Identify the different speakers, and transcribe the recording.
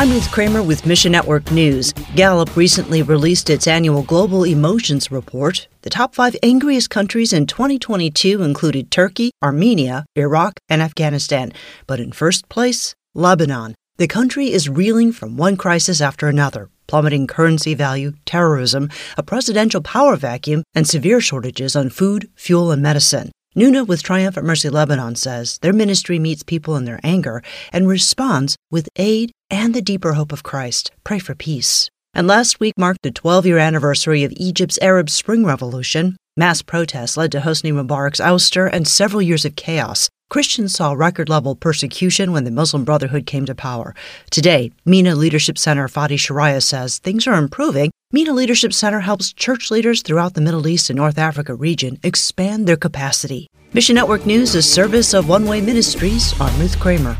Speaker 1: I'm Ruth Kramer with Mission Network News. Gallup recently released its annual Global Emotions Report. The top five angriest countries in 2022 included Turkey, Armenia, Iraq, and Afghanistan. But in first place, Lebanon. The country is reeling from one crisis after another plummeting currency value, terrorism, a presidential power vacuum, and severe shortages on food, fuel, and medicine. Nuna with Triumphant Mercy Lebanon says their ministry meets people in their anger and responds with aid and the deeper hope of Christ. Pray for peace. And last week marked the 12 year anniversary of Egypt's Arab Spring Revolution. Mass protests led to Hosni Mubarak's ouster and several years of chaos. Christians saw record level persecution when the Muslim Brotherhood came to power. Today, MENA Leadership Center Fadi Sharaya says things are improving. MENA Leadership Center helps church leaders throughout the Middle East and North Africa region expand their capacity. Mission Network News is service of One Way Ministries. I'm Ruth Kramer.